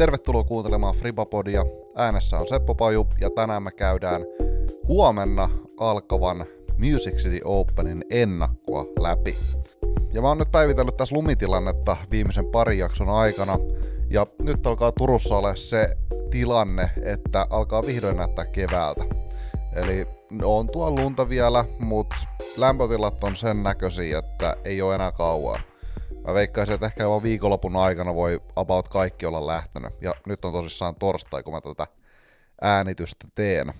Tervetuloa kuuntelemaan Fribapodia. Äänessä on Seppo Paju ja tänään me käydään huomenna alkavan Music City Openin ennakkoa läpi. Ja mä oon nyt päivitellyt tässä lumitilannetta viimeisen parin jakson aikana. Ja nyt alkaa Turussa olla se tilanne, että alkaa vihdoin näyttää keväältä. Eli on tuo lunta vielä, mutta lämpötilat on sen näköisiä, että ei ole enää kauaa. Mä veikkaisin, että ehkä jopa viikonlopun aikana voi about kaikki olla lähtenyt. Ja nyt on tosissaan torstai, kun mä tätä äänitystä teen.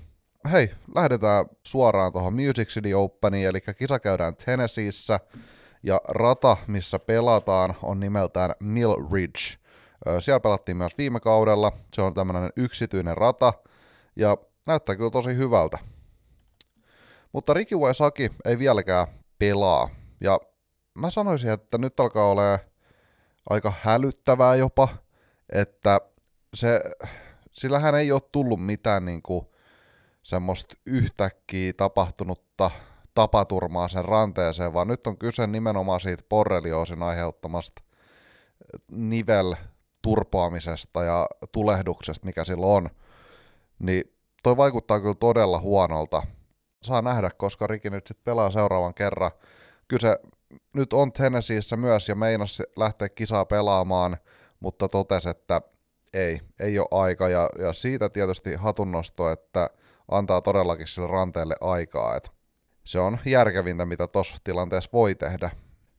Hei, lähdetään suoraan tuohon Music City Openiin, eli kisa käydään Tennesseeissä. Ja rata, missä pelataan, on nimeltään Mill Ridge. Siellä pelattiin myös viime kaudella. Se on tämmöinen yksityinen rata. Ja näyttää kyllä tosi hyvältä. Mutta Ricky Waisaki ei vieläkään pelaa. Ja mä sanoisin, että nyt alkaa olla aika hälyttävää jopa, että se, sillähän ei ole tullut mitään niin kuin semmoista yhtäkkiä tapahtunutta tapaturmaa sen ranteeseen, vaan nyt on kyse nimenomaan siitä borrelioosin aiheuttamasta nivel turpoamisesta ja tulehduksesta, mikä sillä on, niin toi vaikuttaa kyllä todella huonolta. Saa nähdä, koska Riki nyt sitten pelaa seuraavan kerran. Kyse nyt on Tennesseeissä myös ja meinas lähteä kisaa pelaamaan, mutta totesi, että ei, ei ole aika ja, ja siitä tietysti hatunnosto, että antaa todellakin sille ranteelle aikaa, että se on järkevintä, mitä tuossa tilanteessa voi tehdä.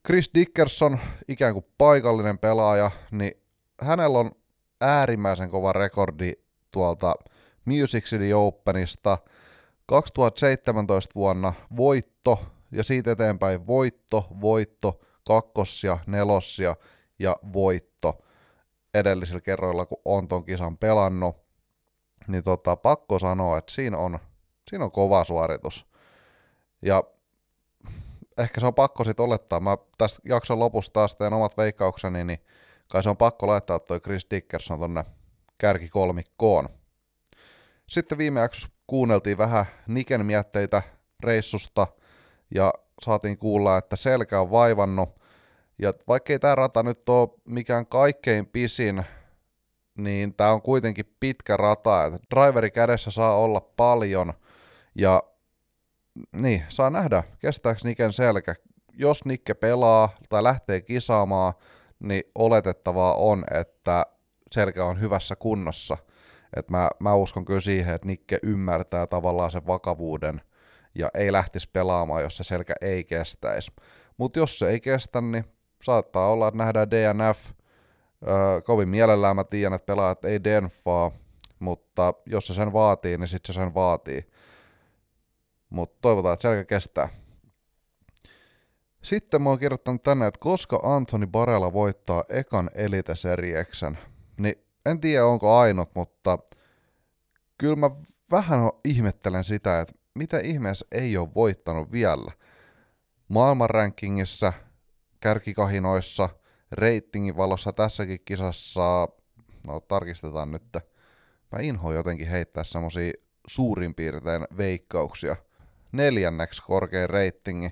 Chris Dickerson, ikään kuin paikallinen pelaaja, niin hänellä on äärimmäisen kova rekordi tuolta Music City Openista. 2017 vuonna voitto ja siitä eteenpäin voitto, voitto, kakkossia, nelossia ja voitto edellisillä kerroilla, kun on ton kisan pelannut. Niin tota, pakko sanoa, että siinä on, siinä on kova suoritus. Ja ehkä se on pakko sitten olettaa. Mä tästä jakson lopussa taas teen omat veikkaukseni, niin kai se on pakko laittaa toi Chris Dickerson tonne kärkikolmikkoon. Sitten viime jaksossa kuunneltiin vähän Niken mietteitä reissusta – ja saatiin kuulla, että selkä on vaivannut. Ja vaikkei tämä rata nyt ole mikään kaikkein pisin, niin tämä on kuitenkin pitkä rata, että driveri kädessä saa olla paljon, ja niin, saa nähdä, kestääkö Niken selkä. Jos Nikke pelaa tai lähtee kisaamaan, niin oletettavaa on, että selkä on hyvässä kunnossa. Et mä, mä uskon kyllä siihen, että Nikke ymmärtää tavallaan sen vakavuuden ja ei lähtisi pelaamaan, jos se selkä ei kestäisi. Mutta jos se ei kestä, niin saattaa olla, että nähdään DNF. Öö, kovin mielellään mä tiedän, että pelaajat ei denfaa, mutta jos se sen vaatii, niin sitten se sen vaatii. Mutta toivotaan, että selkä kestää. Sitten mä oon kirjoittanut tänne, että koska Anthony Barella voittaa ekan Elite Serieksen, niin en tiedä onko ainut, mutta kyllä mä vähän ihmettelen sitä, että mitä ihmeessä ei ole voittanut vielä. Maailmanrankingissa, kärkikahinoissa, reitingin valossa tässäkin kisassa, no tarkistetaan nyt, mä inhoin jotenkin heittää semmosia suurin piirtein veikkauksia. Neljänneksi korkein reitingi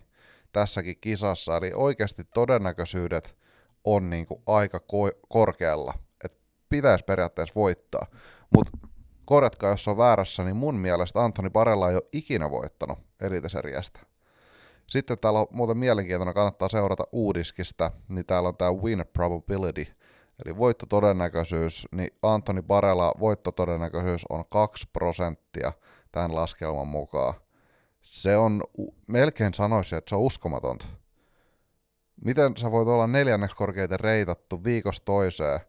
tässäkin kisassa, eli oikeasti todennäköisyydet on niinku aika ko- korkealla, että pitäisi periaatteessa voittaa. Mutta korjatkaa jos on väärässä, niin mun mielestä Antoni Parella ei ole ikinä voittanut elitaseriästä. Sitten täällä on muuten mielenkiintoinen, kannattaa seurata uudiskista, niin täällä on tämä win probability, eli voittotodennäköisyys, niin Antoni Barella voittotodennäköisyys on 2 prosenttia tämän laskelman mukaan. Se on, melkein sanoisin, että se on uskomatonta. Miten sä voit olla neljänneksi korkeiten reitattu viikosta toiseen,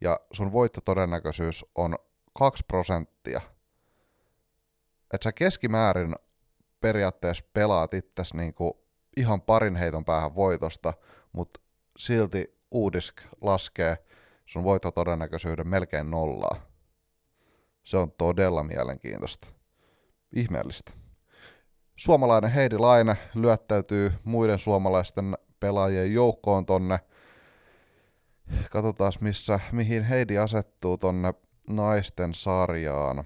ja sun voittotodennäköisyys on 2 prosenttia. Että sä keskimäärin periaatteessa pelaat itsesi niinku ihan parin heiton päähän voitosta, mutta silti uudisk laskee sun voitotodennäköisyyden melkein nollaa. Se on todella mielenkiintoista. Ihmeellistä. Suomalainen Heidi Laine lyöttäytyy muiden suomalaisten pelaajien joukkoon tonne. Katsotaan missä, mihin Heidi asettuu tonne naisten sarjaan.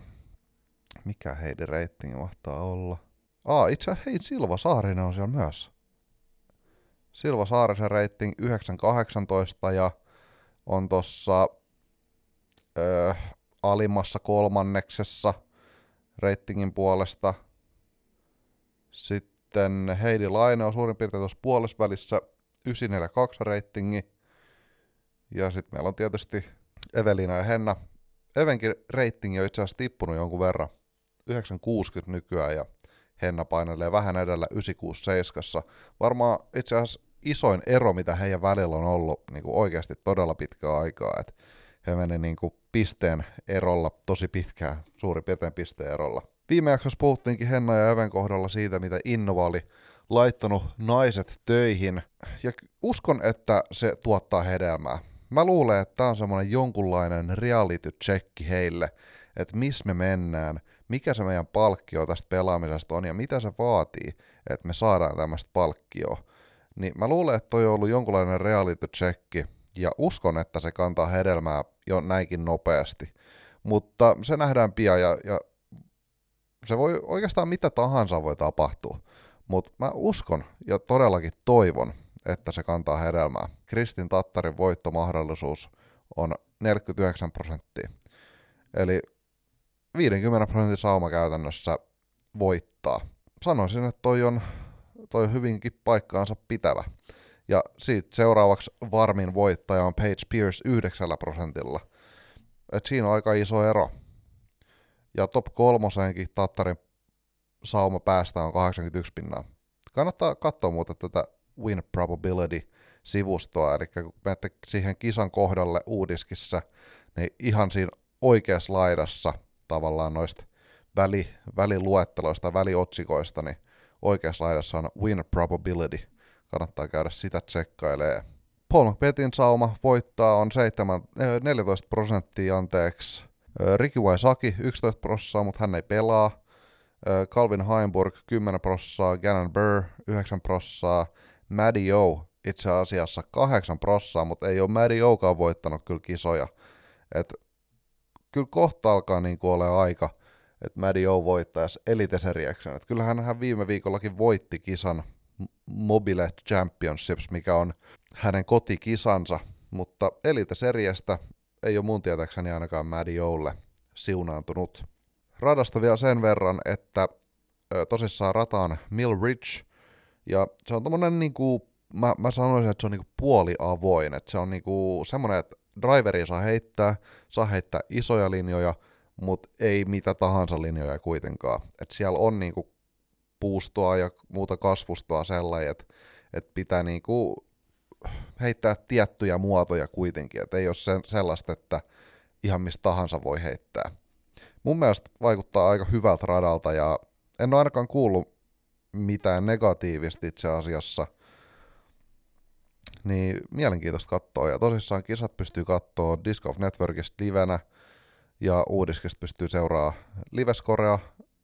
Mikä heidän reitingi mahtaa olla? Aa, itse asiassa hei, Silva Saarinen on siellä myös. Silva Saarisen rating 918 ja on tossa öö, alimmassa kolmanneksessa reitingin puolesta. Sitten Heidi Laine on suurin piirtein tuossa puolessa välissä 942 reitingi. Ja sitten meillä on tietysti Evelina ja Henna. Evenkin reitingi on itse asiassa tippunut jonkun verran. 960 nykyään ja Henna painelee vähän edellä 967. Varmaan itse asiassa isoin ero, mitä heidän välillä on ollut niin kuin oikeasti todella pitkää aikaa. Et he meni niin kuin pisteen erolla tosi pitkään, suurin piirtein pisteen erolla. Viime jaksossa puhuttiinkin Henna ja Even kohdalla siitä, mitä Innova oli laittanut naiset töihin, ja uskon, että se tuottaa hedelmää. Mä luulen, että tämä on semmoinen jonkunlainen reality checki heille, että missä me mennään, mikä se meidän palkkio tästä pelaamisesta on ja mitä se vaatii, että me saadaan tämmöistä palkkioa. Niin mä luulen, että toi on ollut jonkunlainen reality checki, ja uskon, että se kantaa hedelmää jo näinkin nopeasti. Mutta se nähdään pian, ja, ja se voi oikeastaan mitä tahansa voi tapahtua. Mutta mä uskon ja todellakin toivon, että se kantaa hedelmää. Kristin Tattarin voittomahdollisuus on 49 prosenttia. Eli 50 prosentin sauma käytännössä voittaa. Sanoisin, että toi on, toi on hyvinkin paikkaansa pitävä. Ja siitä seuraavaksi varmin voittaja on Page Pierce 9 prosentilla. Et siinä on aika iso ero. Ja top kolmosenkin Tattarin sauma päästä on 81 pinnaa. Kannattaa katsoa muuten tätä win probability-sivustoa, eli kun menette siihen kisan kohdalle uudiskissa, niin ihan siinä oikeassa laidassa tavallaan noista väli, väliluetteloista, väliotsikoista, niin oikeassa laidassa on win probability. Kannattaa käydä sitä tsekkailee. Paul McBethin sauma voittaa on 7, 14 prosenttia anteeksi. Ricky Waisaki 11 prosenttia, mutta hän ei pelaa. Calvin Heimburg 10 prosenttia, Gannon Burr 9 prosenttia, Maddie O itse asiassa 8 prosenttia, mutta ei ole Maddie Okaan voittanut kyllä kisoja. Et kyllä kohta alkaa niin kuin ole aika, että Maddie O voittaisi Elite Serieksen. Et kyllähän hän viime viikollakin voitti kisan Mobile Championships, mikä on hänen kotikisansa, mutta Elite Seriestä ei ole mun tietääkseni ainakaan Maddie Olle siunaantunut. Radasta vielä sen verran, että tosissaan rata on Mill Ridge, ja se on tommonen niinku, mä, mä sanoisin, että se on niinku puoli avoin, että se on niinku semmonen, että driveri saa heittää, saa heittää isoja linjoja, mutta ei mitä tahansa linjoja kuitenkaan. Et siellä on niinku puustoa ja muuta kasvustoa sellainen, että et pitää niinku heittää tiettyjä muotoja kuitenkin, että ei ole sellaista, että ihan mistä tahansa voi heittää. Mun mielestä vaikuttaa aika hyvältä radalta ja en ole ainakaan kuullut mitään negatiivista itse asiassa – niin mielenkiintoista katsoa. Ja tosissaan kisat pystyy katsoa Disc of Networkista livenä, ja uudiskista pystyy seuraamaan Liveskorea,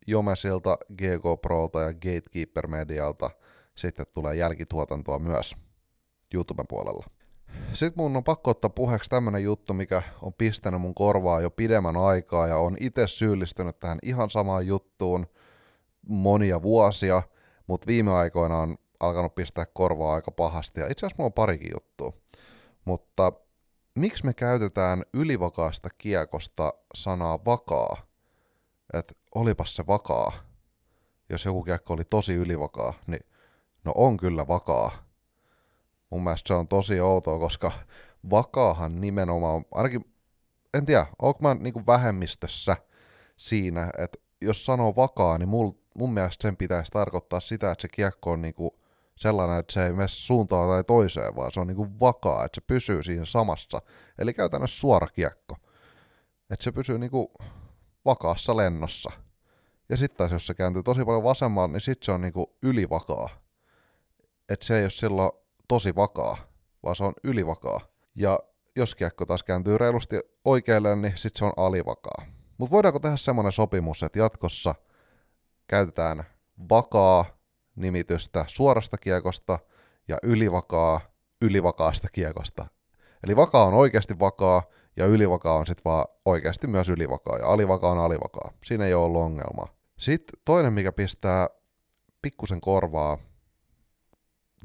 Jomesilta, GK Prolta ja Gatekeeper Medialta. Sitten tulee jälkituotantoa myös YouTuben puolella. Sitten mun on pakko ottaa puheeksi tämmönen juttu, mikä on pistänyt mun korvaa jo pidemmän aikaa ja on itse syyllistynyt tähän ihan samaan juttuun monia vuosia, mutta viime aikoina on alkanut pistää korvaa aika pahasti, ja itse asiassa mulla on parikin juttua. Mutta miksi me käytetään ylivakaasta kiekosta sanaa vakaa? Että olipas se vakaa. Jos joku kiekko oli tosi ylivakaa, niin no on kyllä vakaa. Mun mielestä se on tosi outoa, koska vakaahan nimenomaan, ainakin en tiedä, onko mä niinku vähemmistössä siinä, että jos sanoo vakaa, niin mul, mun mielestä sen pitäisi tarkoittaa sitä, että se kiekko on niinku sellainen, että se ei mene suuntaan tai toiseen, vaan se on niinku vakaa, että se pysyy siinä samassa. Eli käytännössä suora kiekko. Että se pysyy niinku vakaassa lennossa. Ja sitten taas jos se kääntyy tosi paljon vasemmalle, niin sitten se on niinku ylivakaa. Että se ei ole silloin tosi vakaa, vaan se on ylivakaa. Ja jos kiekko taas kääntyy reilusti oikealle, niin sitten se on alivakaa. Mutta voidaanko tehdä semmoinen sopimus, että jatkossa käytetään vakaa nimitystä suorasta kiekosta ja ylivakaa ylivakaasta kiekosta. Eli vakaa on oikeasti vakaa ja ylivakaa on sitten vaan oikeasti myös ylivakaa ja alivakaa on alivakaa. Siinä ei ole ollut ongelmaa. Sitten toinen, mikä pistää pikkusen korvaa,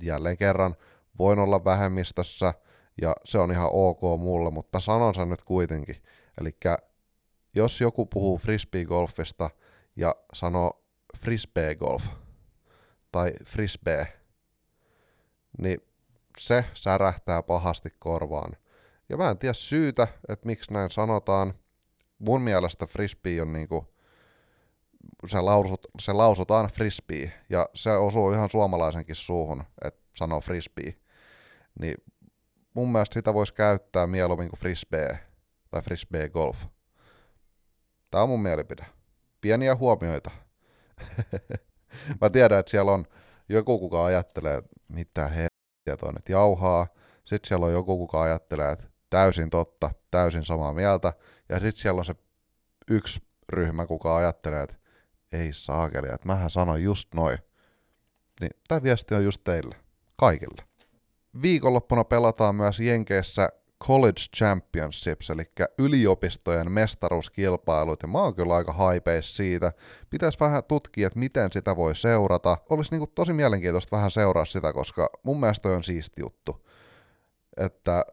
jälleen kerran, voin olla vähemmistössä ja se on ihan ok mulle, mutta sanon sen nyt kuitenkin, Eli jos joku puhuu frisbee-golfista ja sanoo frisbee-golf tai frisbee, niin se särähtää pahasti korvaan. Ja mä en tiedä syytä, että miksi näin sanotaan. Mun mielestä frisbee on niinku, se, lausut, se lausutaan frisbee, ja se osuu ihan suomalaisenkin suuhun, että sanoo frisbee. Niin mun mielestä sitä voisi käyttää mieluummin kuin frisbee tai frisbee golf. Tämä on mun mielipide. Pieniä huomioita. Mä tiedän, että siellä on joku, kuka ajattelee, mitä helvettiä toi nyt jauhaa. Sitten siellä on joku, kuka ajattelee, että täysin totta, täysin samaa mieltä. Ja sitten siellä on se yksi ryhmä, kuka ajattelee, että ei saakeli, että mähän sanoin just noin. Niin tämä viesti on just teille, kaikille. Viikonloppuna pelataan myös Jenkeissä College Championships, eli yliopistojen mestaruuskilpailut, ja mä oon kyllä aika haipeis siitä. Pitäisi vähän tutkia, että miten sitä voi seurata. Olisi niinku tosi mielenkiintoista vähän seuraa sitä, koska mun mielestä on siisti juttu. Että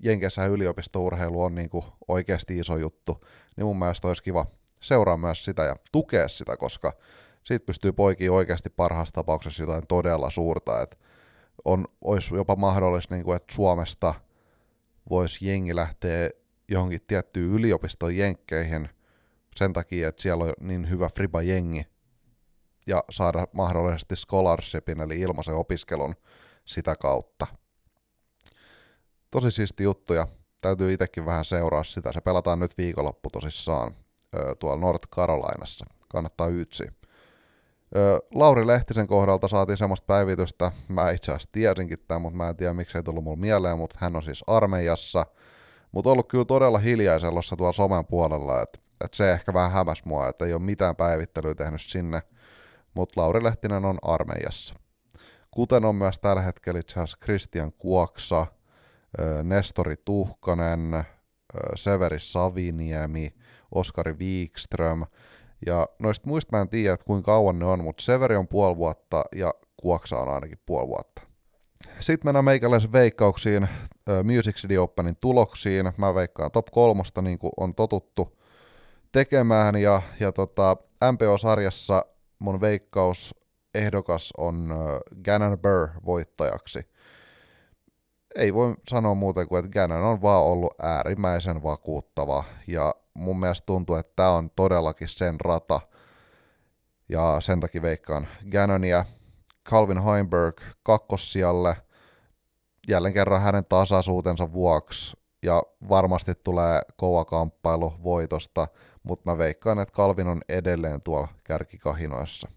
Jenkeissä yliopistourheilu on niinku oikeasti iso juttu, niin mun mielestä olisi kiva seuraa myös sitä ja tukea sitä, koska siitä pystyy poikiin oikeasti parhaassa tapauksessa jotain todella suurta, että on, olisi jopa mahdollista, niin kuin, että Suomesta voisi jengi lähteä johonkin tiettyyn yliopiston jenkkeihin sen takia, että siellä on niin hyvä friba-jengi ja saada mahdollisesti scholarshipin eli ilmaisen opiskelun sitä kautta. Tosi siisti juttu ja täytyy itsekin vähän seuraa sitä. Se pelataan nyt viikonloppu tosissaan tuolla North Carolinassa. Kannattaa ytsiä. Lauri Lehtisen kohdalta saatiin semmoista päivitystä, mä itse asiassa tiesinkin tämän, mutta mä en tiedä miksi ei tullut mulle mieleen, mutta hän on siis armeijassa, mutta ollut kyllä todella hiljaisellossa tuolla somen puolella, että et se ehkä vähän hämäs mua, että ei ole mitään päivittelyä tehnyt sinne, mutta Lauri Lehtinen on armeijassa. Kuten on myös tällä hetkellä itse asiassa Christian Kuoksa, Nestori Tuhkanen, Severi Saviniemi, Oskari Wikström, ja noista muista mä en tiedä, että kuinka kauan ne on, mutta Severi on puoli vuotta ja Kuoksa on ainakin puoli vuotta. Sitten mennään meikäläisen veikkauksiin, Music City Openin tuloksiin. Mä veikkaan top kolmosta niin kuin on totuttu tekemään ja, ja tota, MPO-sarjassa mun veikkaus ehdokas on Gannon Burr voittajaksi. Ei voi sanoa muuta kuin, että Gannon on vaan ollut äärimmäisen vakuuttava ja mun mielestä tuntuu, että tämä on todellakin sen rata. Ja sen takia veikkaan Gannonia, Calvin Heimberg kakkossijalle, jälleen kerran hänen tasaisuutensa vuoksi, ja varmasti tulee kova kamppailu voitosta, mutta mä veikkaan, että Calvin on edelleen tuolla kärkikahinoissa.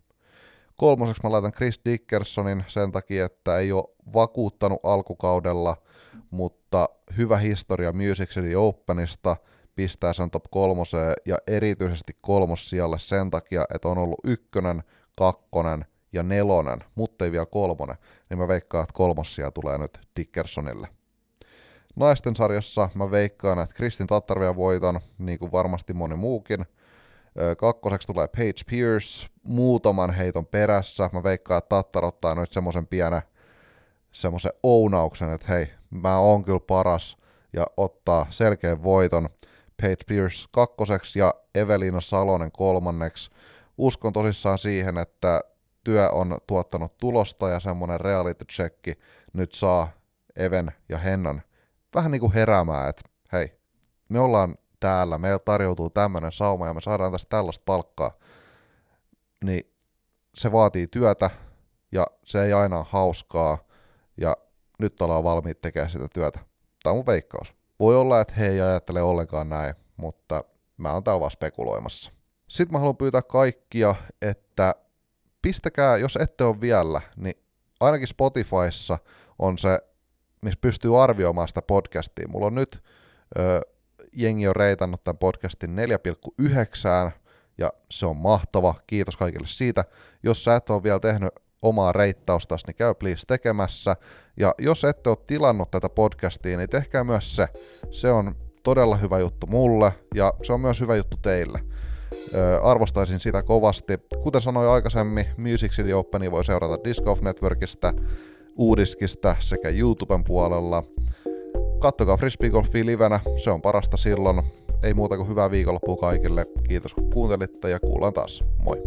Kolmoseksi mä laitan Chris Dickersonin sen takia, että ei ole vakuuttanut alkukaudella, mutta hyvä historia Music City Openista – pistää sen top kolmoseen ja erityisesti kolmossijalle sen takia, että on ollut ykkönen, kakkonen ja nelonen, mutta ei vielä kolmonen, niin mä veikkaan, että kolmossia tulee nyt Dickersonille. Naisten sarjassa mä veikkaan, että Kristin Tattarvia voiton, niin kuin varmasti moni muukin. Kakkoseksi tulee Paige Pierce, muutaman heiton perässä. Mä veikkaan, että Tattar ottaa nyt semmoisen pienen semmoisen ounauksen, että hei, mä oon kyllä paras, ja ottaa selkeän voiton. Paige Pierce kakkoseksi ja Evelina Salonen kolmanneksi. Uskon tosissaan siihen, että työ on tuottanut tulosta ja semmoinen reality checki nyt saa Even ja Hennan vähän niin kuin heräämään, että hei, me ollaan täällä, meillä tarjoutuu tämmöinen sauma ja me saadaan tästä tällaista palkkaa, niin se vaatii työtä ja se ei aina ole hauskaa ja nyt ollaan valmiit tekemään sitä työtä. Tämä on mun veikkaus. Voi olla, että he ei ajattele ollenkaan näin, mutta mä oon täällä vaan spekuloimassa. Sitten mä haluan pyytää kaikkia, että pistäkää, jos ette ole vielä, niin ainakin Spotifyssa on se, missä pystyy arvioimaan sitä podcastia. Mulla on nyt ö, jengi on reitannut tämän podcastin 4,9 ja se on mahtava. Kiitos kaikille siitä. Jos sä et ole vielä tehnyt omaa reittaustas, niin käy please tekemässä. Ja jos ette ole tilannut tätä podcastia, niin tehkää myös se. Se on todella hyvä juttu mulle ja se on myös hyvä juttu teille. Ö, arvostaisin sitä kovasti. Kuten sanoin aikaisemmin, Music City Openia voi seurata Disc Golf Networkista, Uudiskista sekä YouTuben puolella. Kattokaa Frisbee Golfia livenä, se on parasta silloin. ei muuta kuin hyvää viikonloppua kaikille. Kiitos kun kuuntelitte ja kuullaan taas. Moi!